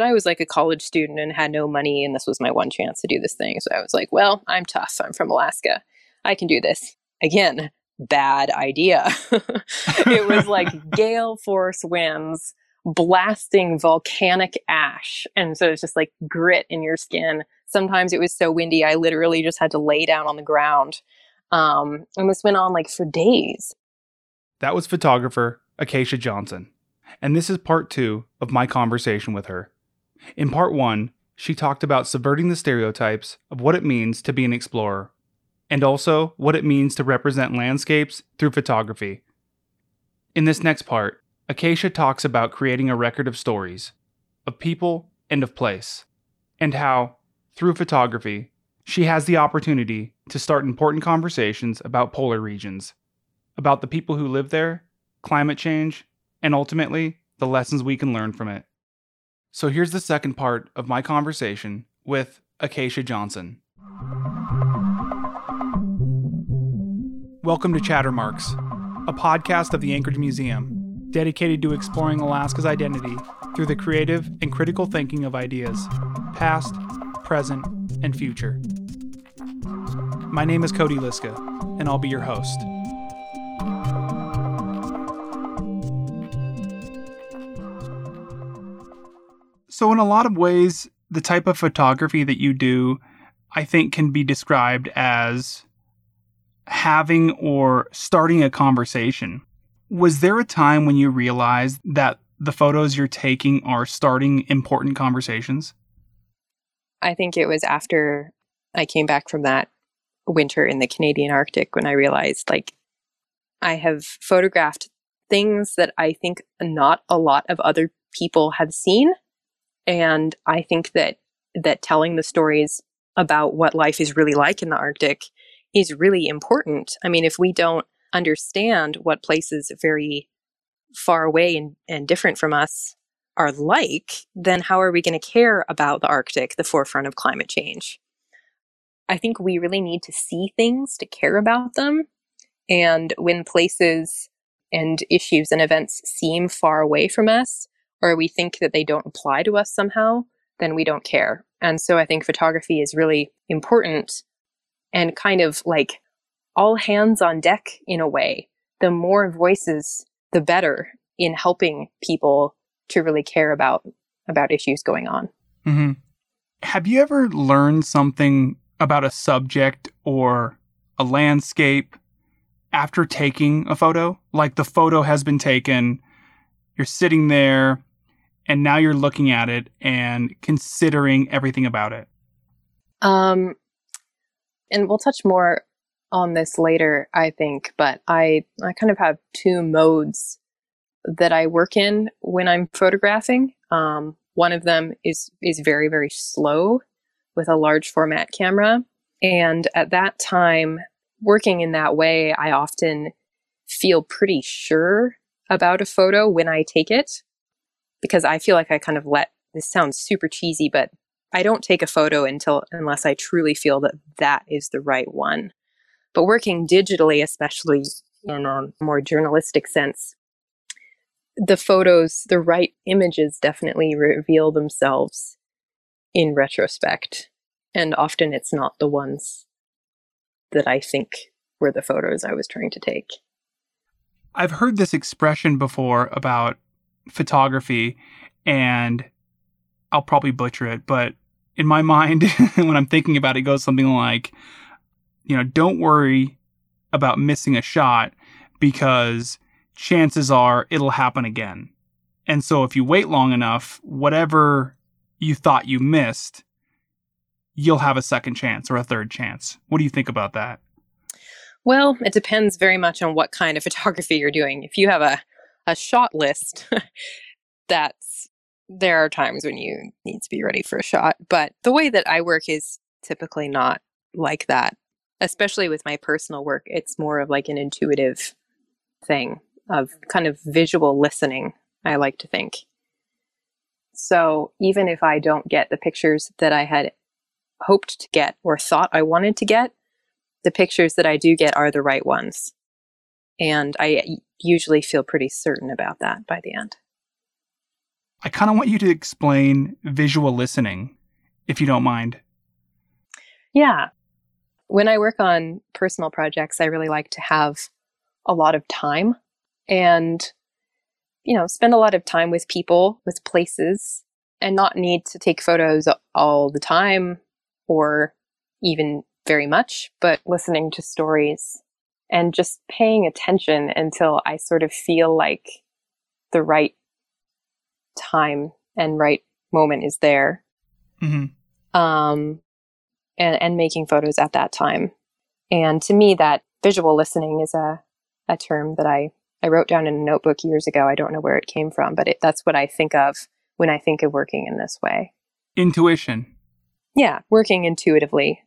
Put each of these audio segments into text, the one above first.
But I was like a college student and had no money, and this was my one chance to do this thing. So I was like, well, I'm tough. I'm from Alaska. I can do this. Again, bad idea. it was like gale force winds blasting volcanic ash. And so it's just like grit in your skin. Sometimes it was so windy, I literally just had to lay down on the ground. Um, and this went on like for days. That was photographer Acacia Johnson. And this is part two of my conversation with her. In part one, she talked about subverting the stereotypes of what it means to be an explorer, and also what it means to represent landscapes through photography. In this next part, Acacia talks about creating a record of stories, of people, and of place, and how, through photography, she has the opportunity to start important conversations about polar regions, about the people who live there, climate change, and ultimately, the lessons we can learn from it. So here's the second part of my conversation with Acacia Johnson. Welcome to Chattermarks, a podcast of the Anchorage Museum dedicated to exploring Alaska's identity through the creative and critical thinking of ideas, past, present, and future. My name is Cody Liska, and I'll be your host. So, in a lot of ways, the type of photography that you do, I think, can be described as having or starting a conversation was there a time when you realized that the photos you're taking are starting important conversations? I think it was after I came back from that winter in the Canadian Arctic when I realized like I have photographed things that I think not a lot of other people have seen and I think that that telling the stories about what life is really like in the Arctic is really important. I mean, if we don't understand what places very far away and, and different from us are like, then how are we going to care about the Arctic, the forefront of climate change? I think we really need to see things to care about them. And when places and issues and events seem far away from us, or we think that they don't apply to us somehow, then we don't care. And so I think photography is really important and kind of like all hands on deck in a way. The more voices, the better in helping people to really care about about issues going on. Mm-hmm. Have you ever learned something about a subject or a landscape after taking a photo? Like the photo has been taken, you're sitting there, and now you're looking at it and considering everything about it. Um, and we'll touch more on this later, I think, but I I kind of have two modes that I work in when I'm photographing. Um, one of them is is very very slow with a large format camera, and at that time, working in that way, I often feel pretty sure about a photo when I take it because I feel like I kind of let this sounds super cheesy, but I don't take a photo until unless I truly feel that that is the right one. But working digitally, especially in a more journalistic sense, the photos, the right images definitely reveal themselves in retrospect. And often it's not the ones that I think were the photos I was trying to take. I've heard this expression before about photography, and I'll probably butcher it, but in my mind, when I'm thinking about it, it goes something like you know, don't worry about missing a shot because chances are it'll happen again. And so if you wait long enough, whatever you thought you missed, you'll have a second chance or a third chance. What do you think about that? Well, it depends very much on what kind of photography you're doing. If you have a, a shot list, that's there are times when you need to be ready for a shot. But the way that I work is typically not like that especially with my personal work, it's more of like an intuitive thing of kind of visual listening, I like to think. So even if I don't get the pictures that I had hoped to get or thought I wanted to get, the pictures that I do get are the right ones. And I usually feel pretty certain about that by the end. I kind of want you to explain visual listening, if you don't mind. Yeah. When I work on personal projects, I really like to have a lot of time and, you know, spend a lot of time with people, with places, and not need to take photos all the time or even very much, but listening to stories and just paying attention until I sort of feel like the right time and right moment is there. Mm-hmm. Um, and, and making photos at that time. And to me, that visual listening is a, a term that I, I wrote down in a notebook years ago. I don't know where it came from, but it, that's what I think of when I think of working in this way. Intuition. Yeah, working intuitively.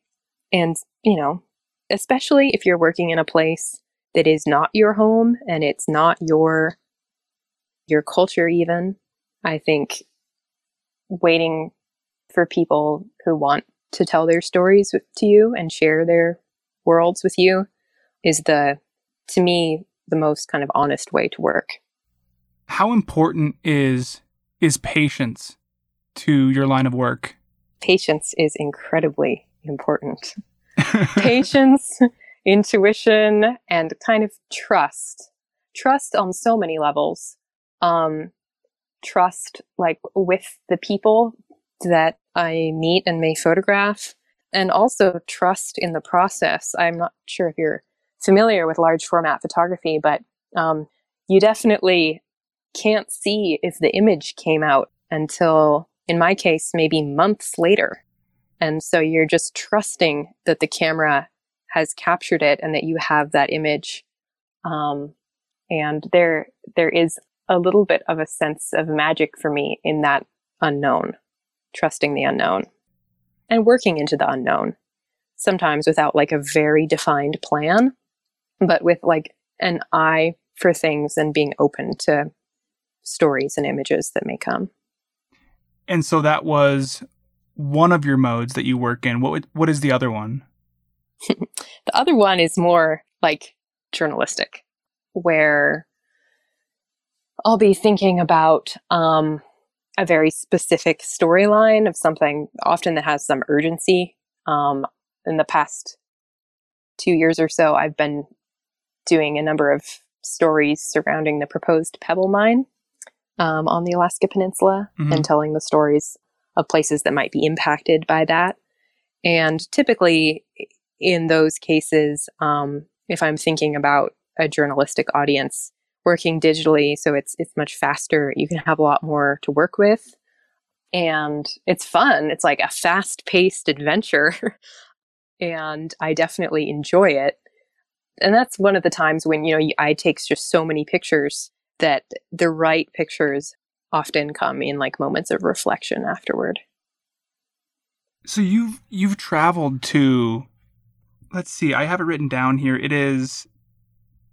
And, you know, especially if you're working in a place that is not your home and it's not your your culture even i think waiting for people who want to tell their stories with, to you and share their worlds with you is the to me the most kind of honest way to work. How important is is patience to your line of work? Patience is incredibly important patience, intuition, and kind of trust. Trust on so many levels. Um, trust, like with the people that I meet and may photograph, and also trust in the process. I'm not sure if you're familiar with large format photography, but um, you definitely can't see if the image came out until, in my case, maybe months later. And so you're just trusting that the camera has captured it and that you have that image. Um, and there, there is a little bit of a sense of magic for me in that unknown, trusting the unknown and working into the unknown, sometimes without like a very defined plan, but with like an eye for things and being open to stories and images that may come. And so that was one of your modes that you work in. What would, what is the other one? the other one is more like journalistic, where I'll be thinking about um, a very specific storyline of something often that has some urgency. Um, in the past two years or so, I've been doing a number of stories surrounding the proposed Pebble Mine um, on the Alaska Peninsula mm-hmm. and telling the stories of places that might be impacted by that. And typically, in those cases, um, if I'm thinking about a journalistic audience working digitally, so it's it's much faster. You can have a lot more to work with, and it's fun. It's like a fast paced adventure, and I definitely enjoy it. And that's one of the times when you know I take just so many pictures that the right pictures often come in like moments of reflection afterward. So you've you've traveled to let's see, I have it written down here. It is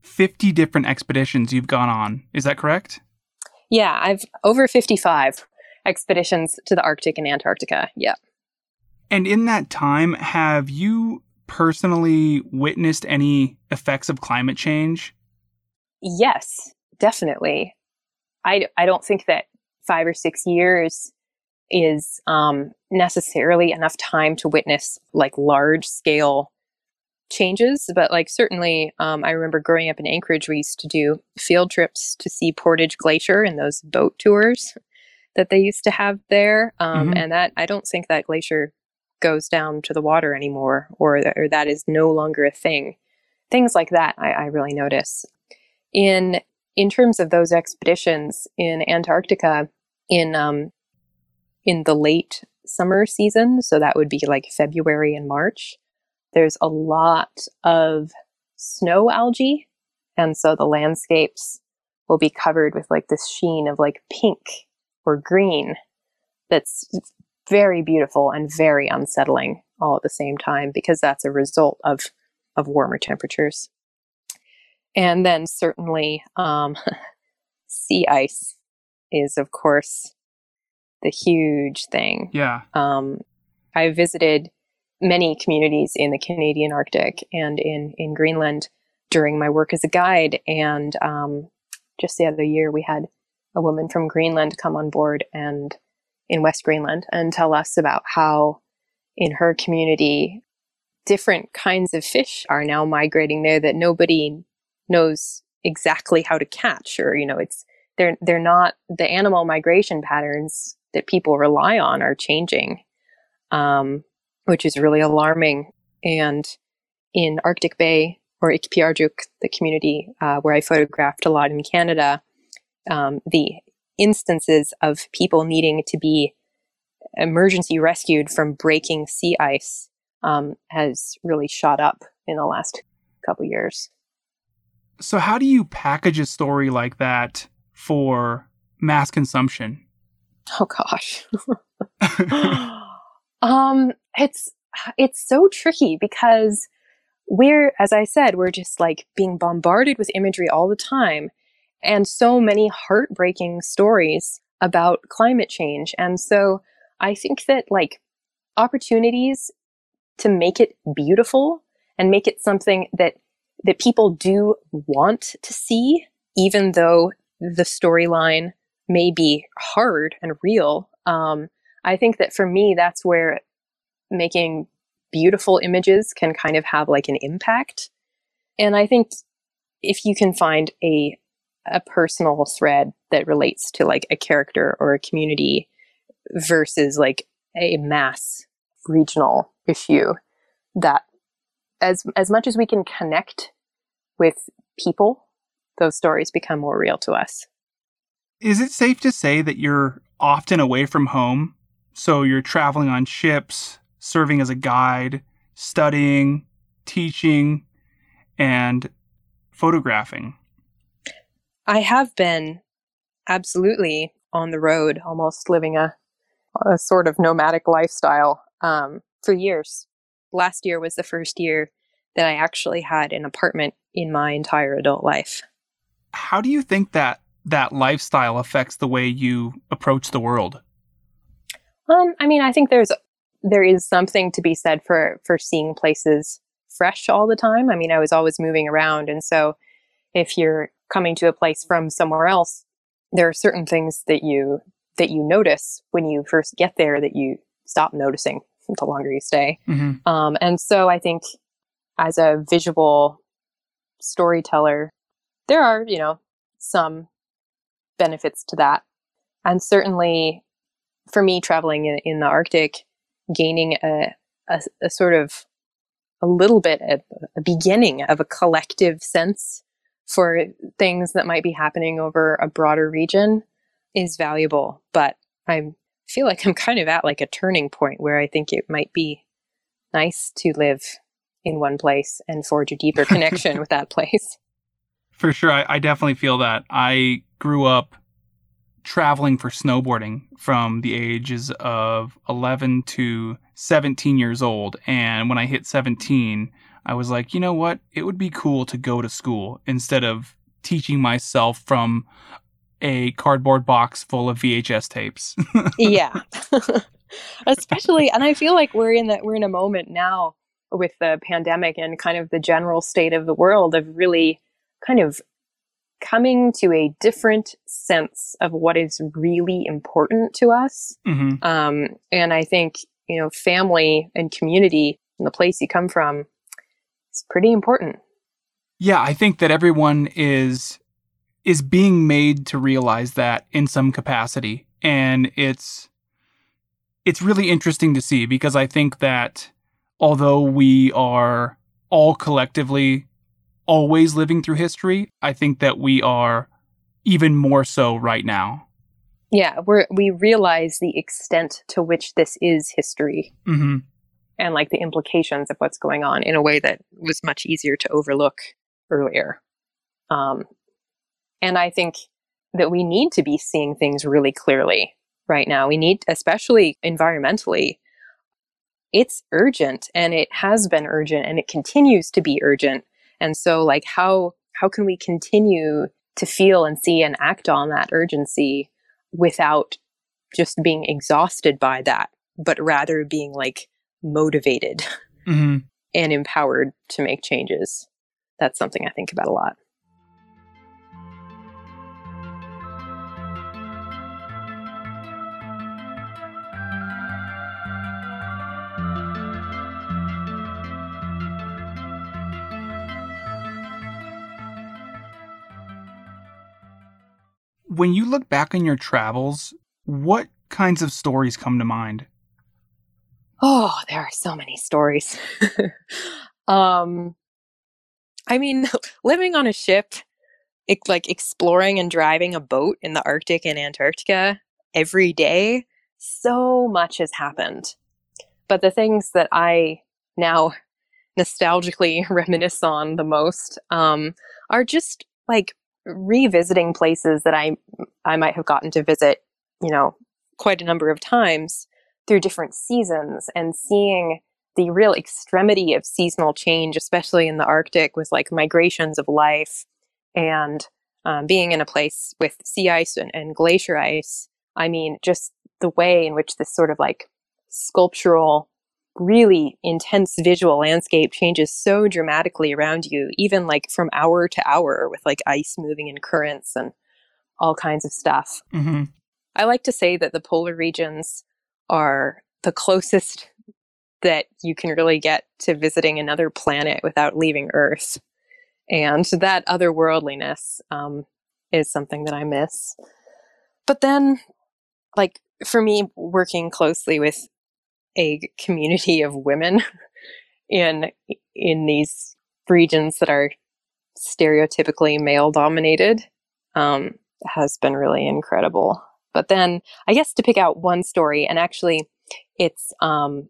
50 different expeditions you've gone on. Is that correct? Yeah, I've over 55 expeditions to the Arctic and Antarctica. Yeah. And in that time, have you personally witnessed any effects of climate change? Yes, definitely. I, I don't think that five or six years is um, necessarily enough time to witness like large scale changes but like certainly um, i remember growing up in anchorage we used to do field trips to see portage glacier and those boat tours that they used to have there um, mm-hmm. and that i don't think that glacier goes down to the water anymore or, or that is no longer a thing things like that I, I really notice in in terms of those expeditions in antarctica in um, in the late summer season, so that would be like February and March. There's a lot of snow algae, and so the landscapes will be covered with like this sheen of like pink or green that's very beautiful and very unsettling all at the same time because that's a result of of warmer temperatures. And then certainly um, sea ice is, of course, the huge thing. Yeah. Um, I visited many communities in the Canadian Arctic and in, in Greenland during my work as a guide. And um, just the other year, we had a woman from Greenland come on board and in West Greenland and tell us about how in her community different kinds of fish are now migrating there that nobody knows exactly how to catch or you know it's they're they're not the animal migration patterns that people rely on are changing um, which is really alarming and in arctic bay or Ikpiarjuk, the community uh, where i photographed a lot in canada um, the instances of people needing to be emergency rescued from breaking sea ice um, has really shot up in the last couple years. So, how do you package a story like that for mass consumption? Oh gosh, um, it's it's so tricky because we're, as I said, we're just like being bombarded with imagery all the time, and so many heartbreaking stories about climate change, and so I think that like opportunities to make it beautiful and make it something that that people do want to see, even though the storyline may be hard and real. Um, I think that for me, that's where making beautiful images can kind of have like an impact. And I think if you can find a a personal thread that relates to like a character or a community versus like a mass regional issue that as as much as we can connect with people those stories become more real to us is it safe to say that you're often away from home so you're traveling on ships serving as a guide studying teaching and photographing i have been absolutely on the road almost living a a sort of nomadic lifestyle um, for years. Last year was the first year that I actually had an apartment in my entire adult life. How do you think that that lifestyle affects the way you approach the world? Um, I mean, I think there's there is something to be said for for seeing places fresh all the time. I mean, I was always moving around, and so if you're coming to a place from somewhere else, there are certain things that you that you notice when you first get there that you stop noticing the longer you stay. Mm-hmm. Um, and so I think as a visual storyteller, there are, you know, some benefits to that. And certainly for me, traveling in, in the Arctic, gaining a, a, a, sort of a little bit, a, a beginning of a collective sense for things that might be happening over a broader region is valuable, but I feel like I'm kind of at like a turning point where I think it might be nice to live in one place and forge a deeper connection with that place. For sure. I, I, definitely feel that. I grew up traveling for snowboarding from the ages of 11 to 17 years old. And when I hit 17, I was like, you know what? It would be cool to go to school instead of teaching myself from a cardboard box full of VHS tapes. yeah. Especially and I feel like we're in that we're in a moment now with the pandemic and kind of the general state of the world of really kind of coming to a different sense of what is really important to us. Mm-hmm. Um, and I think, you know, family and community and the place you come from is pretty important. Yeah, I think that everyone is is being made to realize that in some capacity and it's it's really interesting to see because I think that although we are all collectively always living through history, I think that we are even more so right now. Yeah, we we realize the extent to which this is history, mm-hmm. and like the implications of what's going on in a way that was much easier to overlook earlier. Um, and I think that we need to be seeing things really clearly right now. We need, especially environmentally, it's urgent and it has been urgent and it continues to be urgent. And so like how how can we continue to feel and see and act on that urgency without just being exhausted by that, but rather being like motivated mm-hmm. and empowered to make changes? That's something I think about a lot. When you look back on your travels, what kinds of stories come to mind? Oh, there are so many stories. um, I mean, living on a ship, it, like exploring and driving a boat in the Arctic and Antarctica every day, so much has happened. But the things that I now nostalgically reminisce on the most um, are just like revisiting places that I I might have gotten to visit, you know, quite a number of times through different seasons and seeing the real extremity of seasonal change, especially in the Arctic, with like migrations of life and um, being in a place with sea ice and, and glacier ice. I mean, just the way in which this sort of like sculptural, really intense visual landscape changes so dramatically around you, even like from hour to hour with like ice moving in currents and all kinds of stuff. Mm-hmm. I like to say that the polar regions are the closest that you can really get to visiting another planet without leaving Earth. And that otherworldliness um, is something that I miss. But then, like, for me, working closely with a community of women in in these regions that are stereotypically male dominated um, has been really incredible. But then, I guess to pick out one story, and actually, it's um,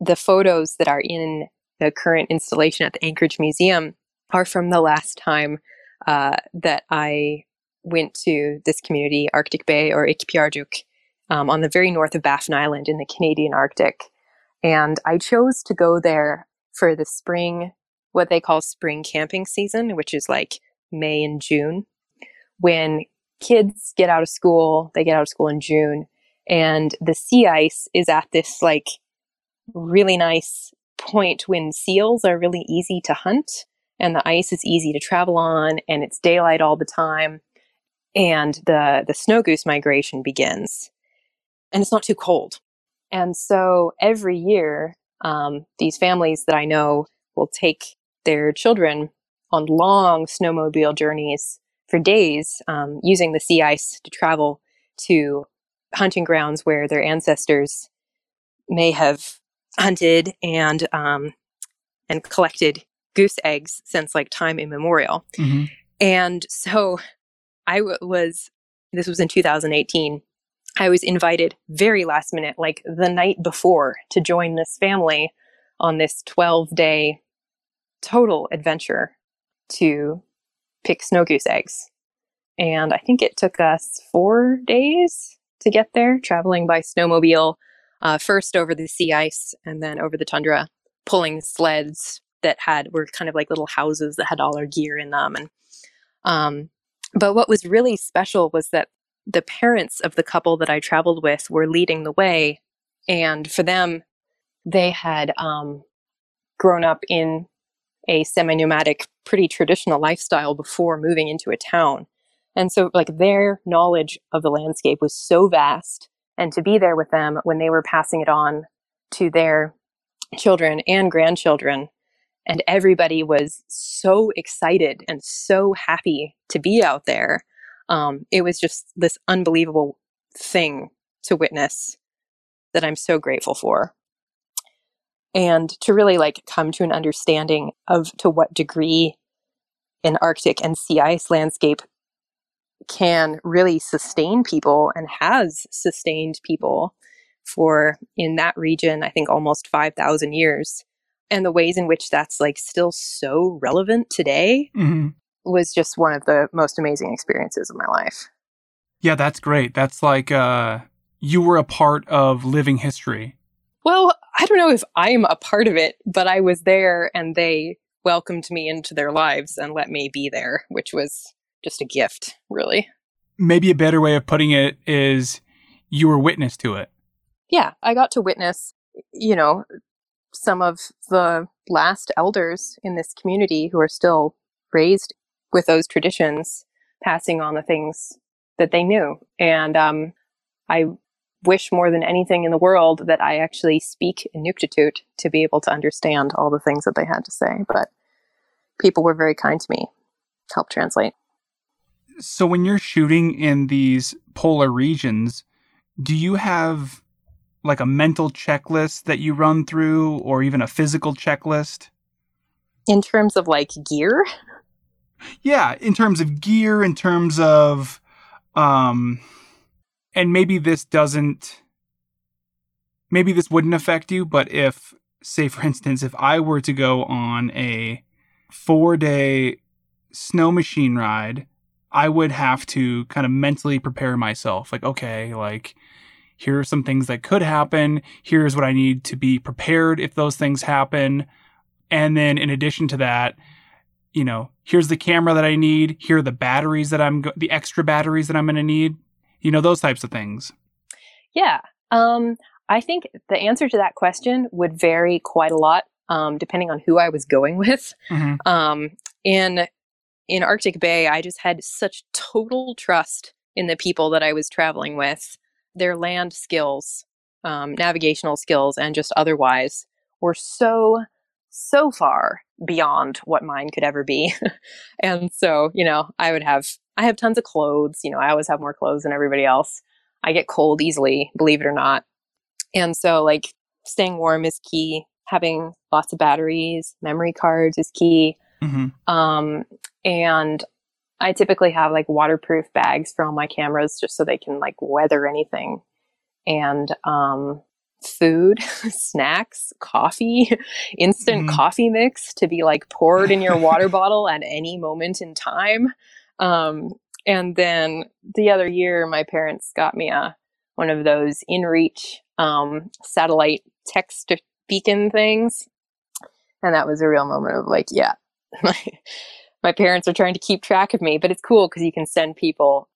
the photos that are in the current installation at the Anchorage Museum are from the last time uh, that I went to this community, Arctic Bay or Ikpiarjuk, um, on the very north of Baffin Island in the Canadian Arctic. And I chose to go there for the spring, what they call spring camping season, which is like May and June, when kids get out of school. They get out of school in June, and the sea ice is at this like really nice point when seals are really easy to hunt and the ice is easy to travel on and it's daylight all the time and the the snow goose migration begins and it's not too cold and so every year um, these families that i know will take their children on long snowmobile journeys for days um, using the sea ice to travel to hunting grounds where their ancestors may have hunted and um, and collected goose eggs since like time immemorial. Mm-hmm. And so I w- was this was in 2018. I was invited very last minute, like the night before, to join this family on this 12 day total adventure to pick snow goose eggs. And I think it took us four days to get there, traveling by snowmobile uh, first over the sea ice and then over the tundra, pulling sleds that had were kind of like little houses that had all our gear in them. And um, but what was really special was that the parents of the couple that I traveled with were leading the way, and for them, they had um, grown up in a semi-nomadic, pretty traditional lifestyle before moving into a town. And so, like, their knowledge of the landscape was so vast and to be there with them when they were passing it on to their children and grandchildren. And everybody was so excited and so happy to be out there. Um, it was just this unbelievable thing to witness that I'm so grateful for. And to really like come to an understanding of to what degree an Arctic and sea ice landscape can really sustain people and has sustained people for in that region i think almost 5000 years and the ways in which that's like still so relevant today mm-hmm. Was just one of the most amazing experiences of my life yeah that's great that's like uh you were a part of living history well i don't know if i'm a part of it but i was there and they welcomed me into their lives and let me be there which was just a gift, really. Maybe a better way of putting it is you were witness to it. Yeah, I got to witness, you know, some of the last elders in this community who are still raised with those traditions, passing on the things that they knew. And um, I wish more than anything in the world that I actually speak Inuktitut to be able to understand all the things that they had to say. But people were very kind to me, helped translate. So when you're shooting in these polar regions, do you have like a mental checklist that you run through or even a physical checklist? In terms of like gear? Yeah, in terms of gear, in terms of um and maybe this doesn't maybe this wouldn't affect you, but if say for instance if I were to go on a 4-day snow machine ride, I would have to kind of mentally prepare myself like okay, like here are some things that could happen, here's what I need to be prepared if those things happen. And then in addition to that, you know, here's the camera that I need, here are the batteries that I'm go- the extra batteries that I'm going to need, you know, those types of things. Yeah. Um I think the answer to that question would vary quite a lot um, depending on who I was going with. Mm-hmm. Um, in in Arctic Bay, I just had such total trust in the people that I was traveling with. Their land skills, um, navigational skills, and just otherwise were so so far beyond what mine could ever be. and so, you know, I would have I have tons of clothes. You know, I always have more clothes than everybody else. I get cold easily, believe it or not. And so, like, staying warm is key. Having lots of batteries, memory cards is key. Mm-hmm. Um, and I typically have like waterproof bags for all my cameras just so they can like weather anything. And um, food, snacks, coffee, instant Mhm. coffee mix to be like poured in your water bottle at any moment in time. Um, and then the other year, my parents got me a one of those InReach um, satellite text beacon things, and that was a real moment of like, yeah, my, my parents are trying to keep track of me, but it's cool because you can send people,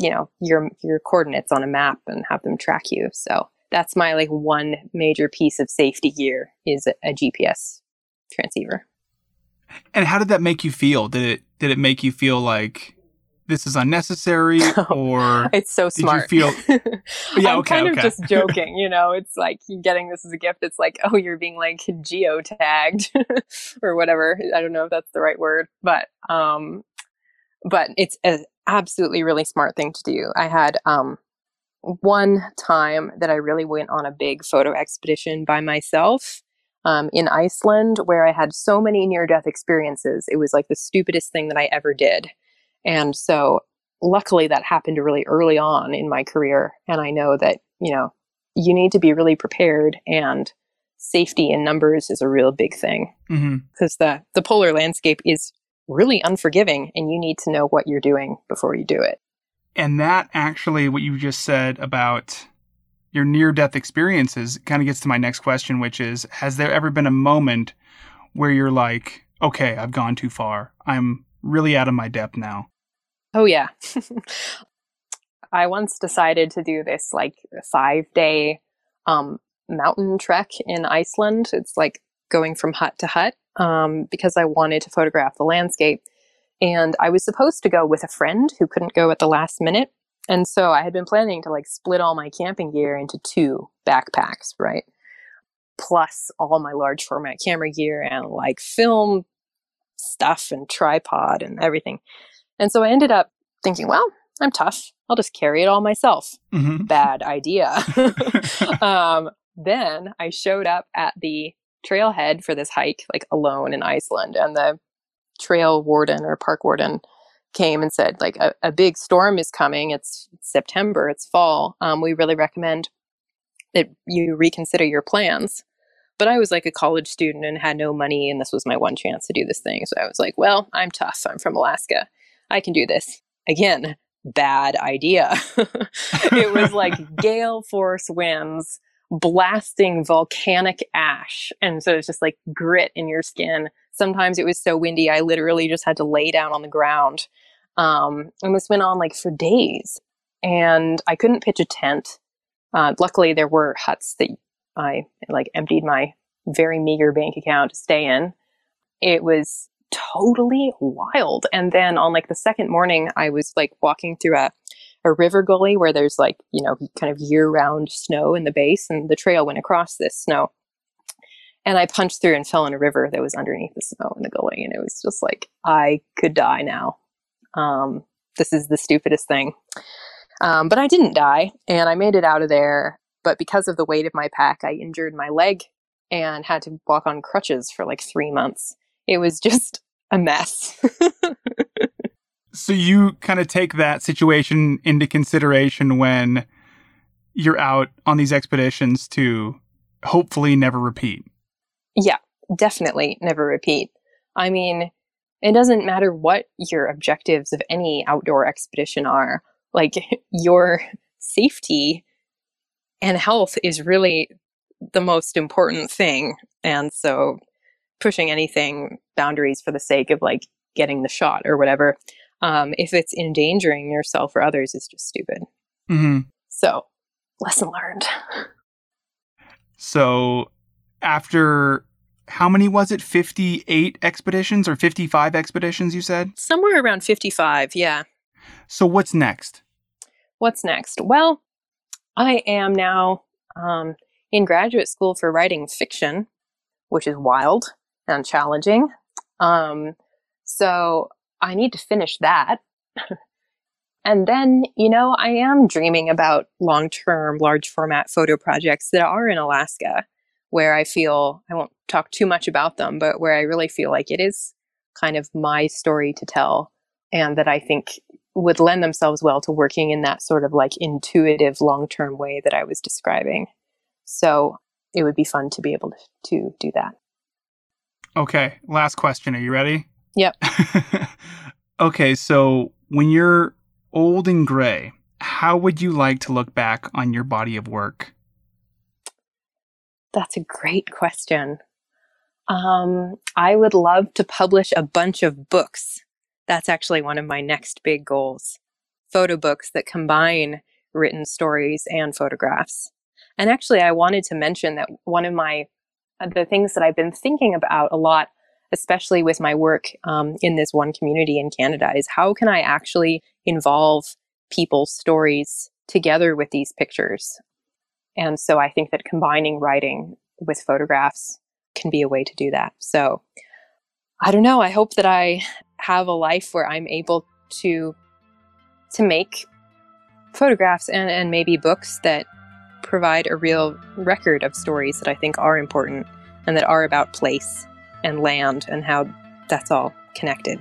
you know, your your coordinates on a map and have them track you. So that's my like one major piece of safety gear is a, a GPS transceiver. And how did that make you feel? Did it did it make you feel like this is unnecessary or It's so smart. Did you feel- Yeah, I'm okay, kind of just joking, you know. It's like getting this as a gift. It's like, oh, you're being like geotagged or whatever. I don't know if that's the right word, but um, but it's an absolutely really smart thing to do. I had um one time that I really went on a big photo expedition by myself um, in Iceland, where I had so many near death experiences. It was like the stupidest thing that I ever did, and so luckily that happened really early on in my career and i know that you know you need to be really prepared and safety in numbers is a real big thing because the the polar landscape is really unforgiving and you need to know what you're doing before you do it And that actually, what you just said about your near death experiences kind of gets to my next question, which is Has there ever been a moment where you're like, okay, I've gone too far? I'm really out of my depth now. Oh yeah. I once decided to do this like five day um, mountain trek in Iceland. It's like going from hut to hut um, because I wanted to photograph the landscape. And I was supposed to go with a friend who couldn't go at the last minute. And so I had been planning to like split all my camping gear into two backpacks, right? Plus all my large format camera gear and like film stuff and tripod and everything. And so I ended up thinking, well, I'm tough. I'll just carry it all myself. hmm Bad idea. um, then I showed up at the trailhead for this hike, like alone in Iceland, and the trail warden or park warden came and said, like, a, a big storm is coming. It's September, it's fall. Um, we really recommend that you reconsider your plans. But I was like a college student and had no money, and this was my one chance to do this thing. So I was like, well, I'm tough. I'm from Alaska. I can do this. Again, bad idea. it was like gale force winds blasting volcanic ash. And so it's just like grit in your skin. Sometimes it was so windy, I literally just had to lay down on the ground. Um, and this went on like for days. And I couldn't pitch a tent. Uh, luckily, there were huts that I like emptied my very meager bank account to stay in. It was totally wild. And then on like the second morning, I was like walking through a, a river gully where there's like, you know, kind of year round snow in the base, and the trail went across this snow. And I punched through and fell in a river that was underneath the snow in the gully. And it was just like, I could die now. Um, this is the stupidest thing. Um, but I didn't die and I made it out of there. But because of the weight of my pack, I injured my leg and had to walk on crutches for like three months. It was just a mess. so you kind of take that situation into consideration when you're out on these expeditions to hopefully never repeat. Yeah, definitely never repeat. I mean, it doesn't matter what your objectives of any outdoor expedition are. Like, your safety and health is really the most important thing. And so, pushing anything boundaries for the sake of like getting the shot or whatever, um, if it's endangering yourself or others, is just stupid. Mm-hmm. So, lesson learned. So, after how many was it? 58 expeditions or 55 expeditions, you said? Somewhere around 55, yeah. So, what's next? What's next? Well, I am now um, in graduate school for writing fiction, which is wild and challenging. Um, so, I need to finish that. and then, you know, I am dreaming about long term, large format photo projects that are in Alaska where I feel I won't talk too much about them, but where I really feel like it is kind of my story to tell and that I think would lend themselves well to working in that sort of like intuitive long term way that I was describing. So it would be fun to be able to, to do that. Okay, last question. Are you ready? Yep. okay, so when you're old and gray, how would you like to look back on your body of work? That's a great question. Um, I would love to publish a bunch of books. That's actually one of my next big goals. Photo books that combine written stories and photographs. And actually, I wanted to mention that one of my uh, the things that I've been thinking about a lot, especially with my work um, in this one community in Canada, is how can I actually involve people's stories together with these pictures? And so I think that combining writing with photographs can be a way to do that. So I don't know. I hope that I have a life where I'm able to to make photographs and, and maybe books that provide a real record of stories that I think are important and that are about place and land and how that's all connected.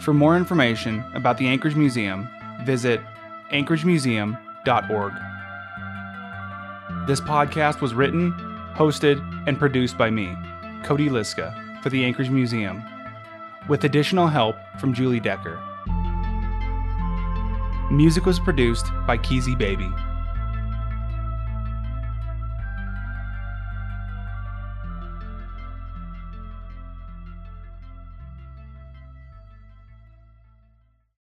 For more information about the Anchorage Museum, visit anchoragemuseum.org. This podcast was written, hosted, and produced by me, Cody Liska, for the Anchorage Museum, with additional help from Julie Decker. Music was produced by Keezy Baby.